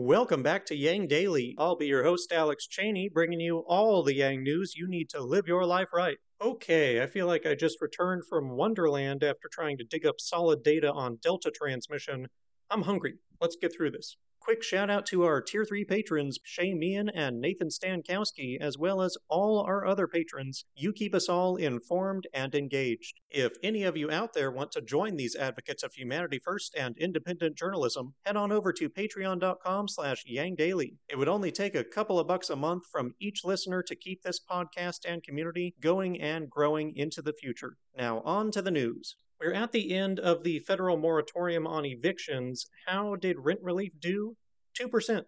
Welcome back to Yang Daily. I'll be your host, Alex Cheney, bringing you all the Yang news you need to live your life right. Okay, I feel like I just returned from Wonderland after trying to dig up solid data on Delta transmission. I'm hungry. Let's get through this. Quick shout out to our Tier 3 patrons, Shay Meehan and Nathan Stankowski, as well as all our other patrons. You keep us all informed and engaged. If any of you out there want to join these advocates of humanity first and independent journalism, head on over to patreon.com slash yangdaily. It would only take a couple of bucks a month from each listener to keep this podcast and community going and growing into the future. Now on to the news. We're at the end of the federal moratorium on evictions. How did rent relief do? 2%.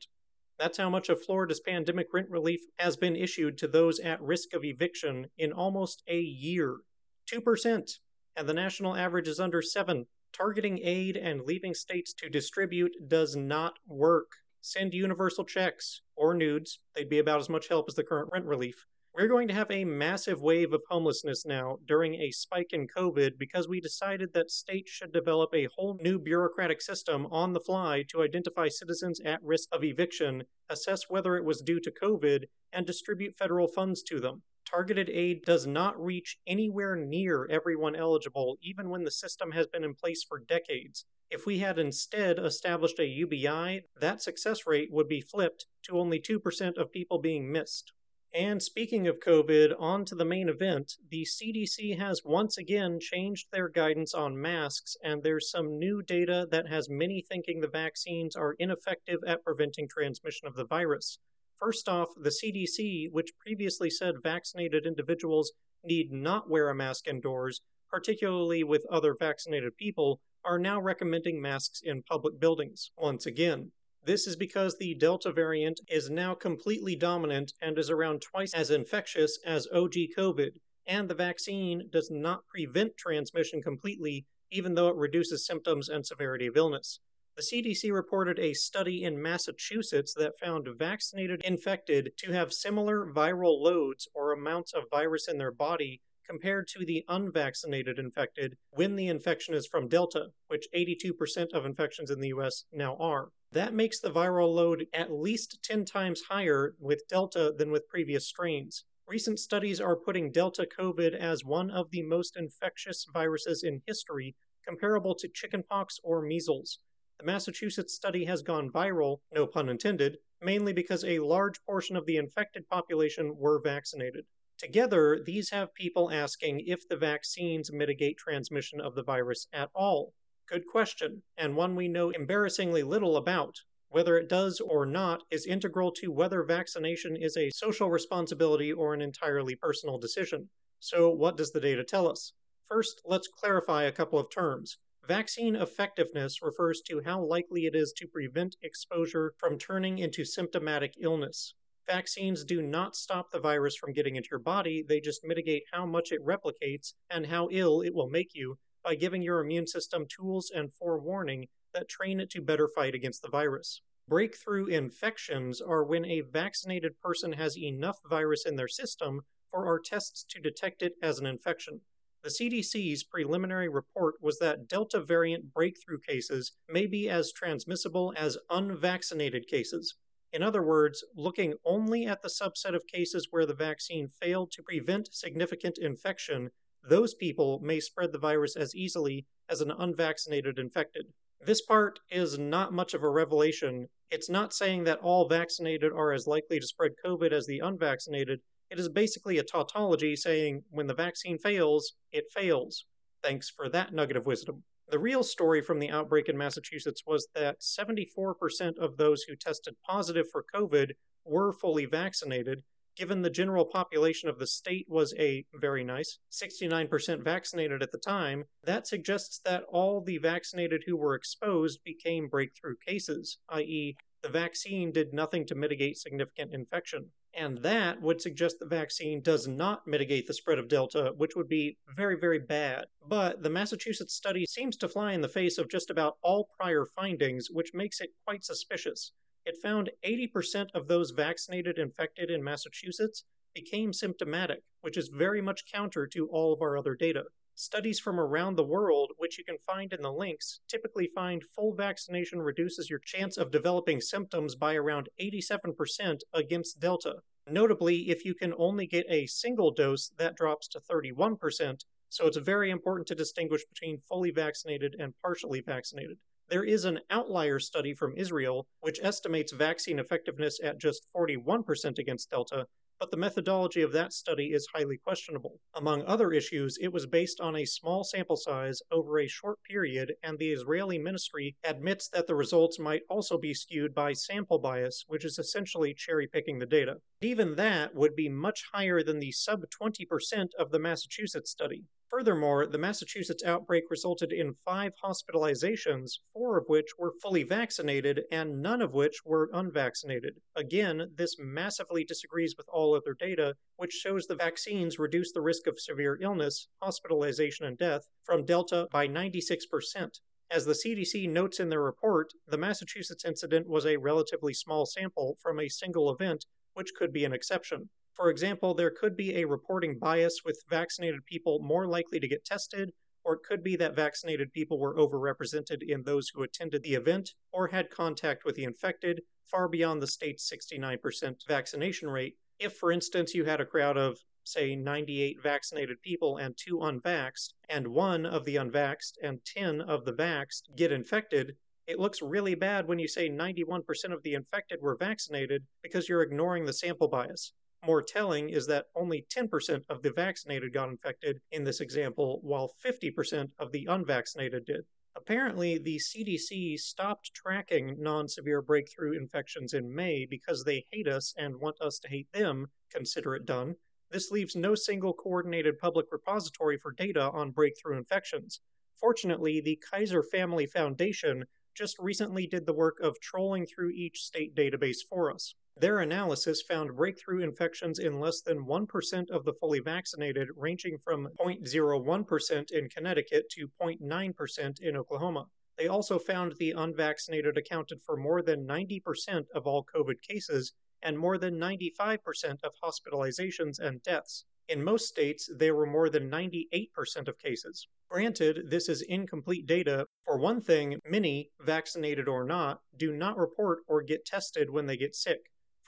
That's how much of Florida's pandemic rent relief has been issued to those at risk of eviction in almost a year. 2%. And the national average is under 7. Targeting aid and leaving states to distribute does not work. Send universal checks or nudes. They'd be about as much help as the current rent relief. We're going to have a massive wave of homelessness now during a spike in COVID because we decided that states should develop a whole new bureaucratic system on the fly to identify citizens at risk of eviction, assess whether it was due to COVID, and distribute federal funds to them. Targeted aid does not reach anywhere near everyone eligible, even when the system has been in place for decades. If we had instead established a UBI, that success rate would be flipped to only 2% of people being missed. And speaking of COVID, on to the main event. The CDC has once again changed their guidance on masks, and there's some new data that has many thinking the vaccines are ineffective at preventing transmission of the virus. First off, the CDC, which previously said vaccinated individuals need not wear a mask indoors, particularly with other vaccinated people, are now recommending masks in public buildings once again. This is because the Delta variant is now completely dominant and is around twice as infectious as OG COVID, and the vaccine does not prevent transmission completely, even though it reduces symptoms and severity of illness. The CDC reported a study in Massachusetts that found vaccinated infected to have similar viral loads or amounts of virus in their body compared to the unvaccinated infected when the infection is from Delta, which 82% of infections in the US now are. That makes the viral load at least 10 times higher with Delta than with previous strains. Recent studies are putting Delta COVID as one of the most infectious viruses in history, comparable to chickenpox or measles. The Massachusetts study has gone viral, no pun intended, mainly because a large portion of the infected population were vaccinated. Together, these have people asking if the vaccines mitigate transmission of the virus at all. Good question, and one we know embarrassingly little about. Whether it does or not is integral to whether vaccination is a social responsibility or an entirely personal decision. So, what does the data tell us? First, let's clarify a couple of terms. Vaccine effectiveness refers to how likely it is to prevent exposure from turning into symptomatic illness. Vaccines do not stop the virus from getting into your body, they just mitigate how much it replicates and how ill it will make you by giving your immune system tools and forewarning that train it to better fight against the virus. Breakthrough infections are when a vaccinated person has enough virus in their system for our tests to detect it as an infection. The CDC's preliminary report was that Delta variant breakthrough cases may be as transmissible as unvaccinated cases, in other words, looking only at the subset of cases where the vaccine failed to prevent significant infection, those people may spread the virus as easily as an unvaccinated infected. This part is not much of a revelation. It's not saying that all vaccinated are as likely to spread COVID as the unvaccinated. It is basically a tautology saying when the vaccine fails, it fails. Thanks for that nugget of wisdom. The real story from the outbreak in Massachusetts was that 74% of those who tested positive for COVID were fully vaccinated. Given the general population of the state was a very nice 69% vaccinated at the time, that suggests that all the vaccinated who were exposed became breakthrough cases, i.e., the vaccine did nothing to mitigate significant infection. And that would suggest the vaccine does not mitigate the spread of Delta, which would be very, very bad. But the Massachusetts study seems to fly in the face of just about all prior findings, which makes it quite suspicious. It found 80% of those vaccinated infected in Massachusetts became symptomatic, which is very much counter to all of our other data. Studies from around the world, which you can find in the links, typically find full vaccination reduces your chance of developing symptoms by around 87% against Delta. Notably, if you can only get a single dose, that drops to 31%, so it's very important to distinguish between fully vaccinated and partially vaccinated. There is an outlier study from Israel which estimates vaccine effectiveness at just 41% against Delta, but the methodology of that study is highly questionable. Among other issues, it was based on a small sample size over a short period, and the Israeli ministry admits that the results might also be skewed by sample bias, which is essentially cherry picking the data. Even that would be much higher than the sub 20% of the Massachusetts study. Furthermore, the Massachusetts outbreak resulted in five hospitalizations, four of which were fully vaccinated and none of which were unvaccinated. Again, this massively disagrees with all other data, which shows the vaccines reduce the risk of severe illness, hospitalization, and death from Delta by 96%. As the CDC notes in their report, the Massachusetts incident was a relatively small sample from a single event, which could be an exception. For example, there could be a reporting bias with vaccinated people more likely to get tested, or it could be that vaccinated people were overrepresented in those who attended the event or had contact with the infected, far beyond the state's 69% vaccination rate. If, for instance, you had a crowd of, say, 98 vaccinated people and two unvaxxed, and one of the unvaxxed and 10 of the vaxxed get infected, it looks really bad when you say 91% of the infected were vaccinated because you're ignoring the sample bias. More telling is that only 10% of the vaccinated got infected in this example, while 50% of the unvaccinated did. Apparently, the CDC stopped tracking non severe breakthrough infections in May because they hate us and want us to hate them, consider it done. This leaves no single coordinated public repository for data on breakthrough infections. Fortunately, the Kaiser Family Foundation just recently did the work of trolling through each state database for us. Their analysis found breakthrough infections in less than 1% of the fully vaccinated, ranging from 0.01% in Connecticut to 0.9% in Oklahoma. They also found the unvaccinated accounted for more than 90% of all COVID cases and more than 95% of hospitalizations and deaths. In most states, there were more than 98% of cases. Granted, this is incomplete data. For one thing, many, vaccinated or not, do not report or get tested when they get sick.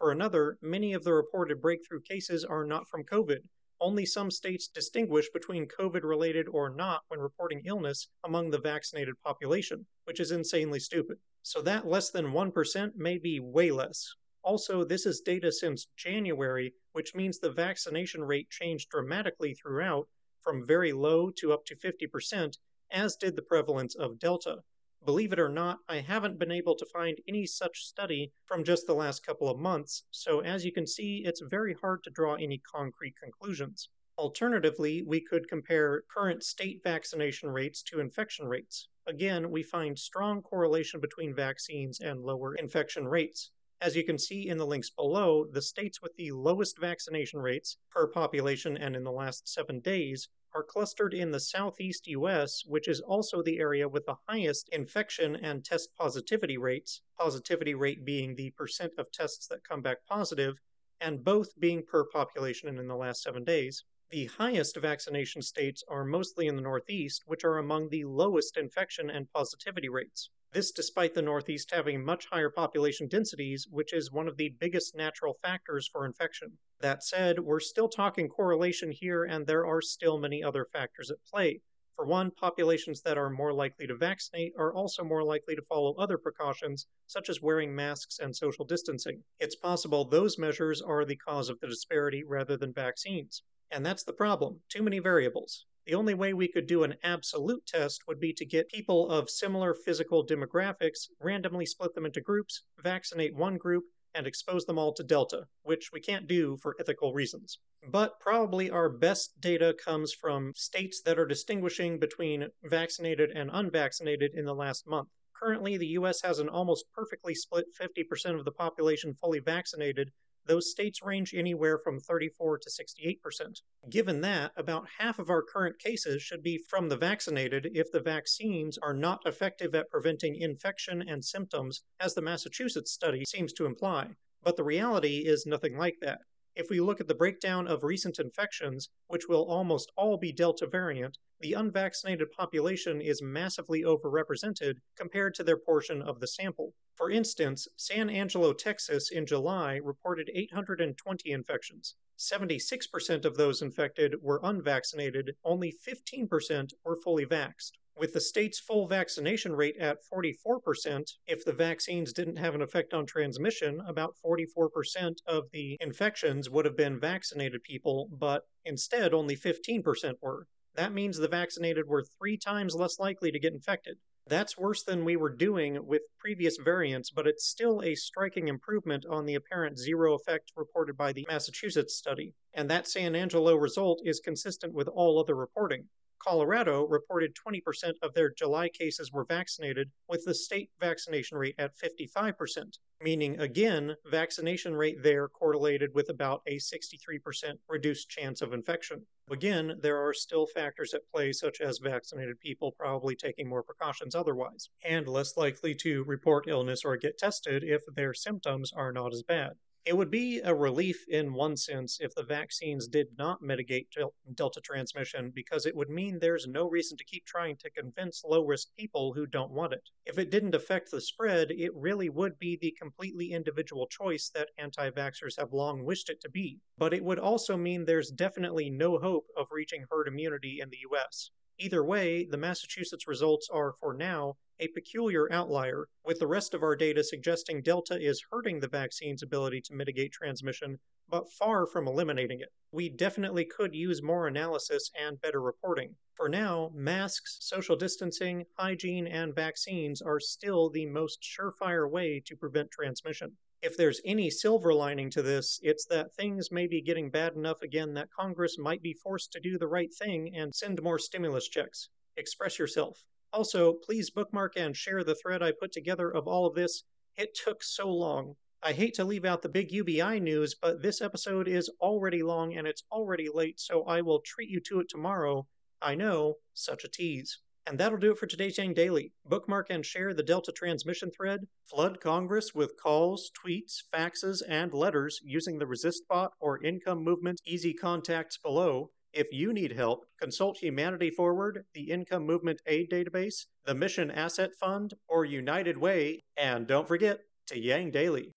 For another, many of the reported breakthrough cases are not from COVID. Only some states distinguish between COVID related or not when reporting illness among the vaccinated population, which is insanely stupid. So that less than 1% may be way less. Also, this is data since January, which means the vaccination rate changed dramatically throughout, from very low to up to 50%, as did the prevalence of Delta. Believe it or not, I haven't been able to find any such study from just the last couple of months, so as you can see, it's very hard to draw any concrete conclusions. Alternatively, we could compare current state vaccination rates to infection rates. Again, we find strong correlation between vaccines and lower infection rates. As you can see in the links below, the states with the lowest vaccination rates per population and in the last seven days are clustered in the southeast US, which is also the area with the highest infection and test positivity rates, positivity rate being the percent of tests that come back positive, and both being per population and in the last seven days. The highest vaccination states are mostly in the Northeast, which are among the lowest infection and positivity rates. This despite the Northeast having much higher population densities, which is one of the biggest natural factors for infection. That said, we're still talking correlation here, and there are still many other factors at play. For one, populations that are more likely to vaccinate are also more likely to follow other precautions, such as wearing masks and social distancing. It's possible those measures are the cause of the disparity rather than vaccines. And that's the problem too many variables. The only way we could do an absolute test would be to get people of similar physical demographics, randomly split them into groups, vaccinate one group, and expose them all to Delta, which we can't do for ethical reasons. But probably our best data comes from states that are distinguishing between vaccinated and unvaccinated in the last month. Currently, the US has an almost perfectly split 50% of the population fully vaccinated those states range anywhere from 34 to 68%. Given that, about half of our current cases should be from the vaccinated if the vaccines are not effective at preventing infection and symptoms, as the Massachusetts study seems to imply. But the reality is nothing like that. If we look at the breakdown of recent infections, which will almost all be Delta variant, the unvaccinated population is massively overrepresented compared to their portion of the sample. For instance, San Angelo, Texas in July reported 820 infections. 76% of those infected were unvaccinated, only 15% were fully vaxxed. With the state's full vaccination rate at 44%, if the vaccines didn't have an effect on transmission, about 44% of the infections would have been vaccinated people, but instead only 15% were. That means the vaccinated were three times less likely to get infected. That's worse than we were doing with previous variants, but it's still a striking improvement on the apparent zero effect reported by the Massachusetts study. And that San Angelo result is consistent with all other reporting. Colorado reported 20% of their July cases were vaccinated, with the state vaccination rate at 55%, meaning again, vaccination rate there correlated with about a 63% reduced chance of infection. Again, there are still factors at play, such as vaccinated people probably taking more precautions otherwise, and less likely to report illness or get tested if their symptoms are not as bad. It would be a relief in one sense if the vaccines did not mitigate Delta transmission because it would mean there's no reason to keep trying to convince low risk people who don't want it. If it didn't affect the spread, it really would be the completely individual choice that anti vaxxers have long wished it to be. But it would also mean there's definitely no hope of reaching herd immunity in the US. Either way, the Massachusetts results are, for now, a peculiar outlier, with the rest of our data suggesting Delta is hurting the vaccine's ability to mitigate transmission, but far from eliminating it. We definitely could use more analysis and better reporting. For now, masks, social distancing, hygiene, and vaccines are still the most surefire way to prevent transmission. If there's any silver lining to this, it's that things may be getting bad enough again that Congress might be forced to do the right thing and send more stimulus checks. Express yourself. Also, please bookmark and share the thread I put together of all of this. It took so long. I hate to leave out the big UBI news, but this episode is already long and it's already late, so I will treat you to it tomorrow. I know, such a tease. And that'll do it for today's Yang Daily. Bookmark and share the Delta transmission thread. Flood Congress with calls, tweets, faxes, and letters using the ResistBot or Income Movement easy contacts below. If you need help, consult Humanity Forward, the Income Movement Aid Database, the Mission Asset Fund, or United Way, and don't forget to Yang Daily.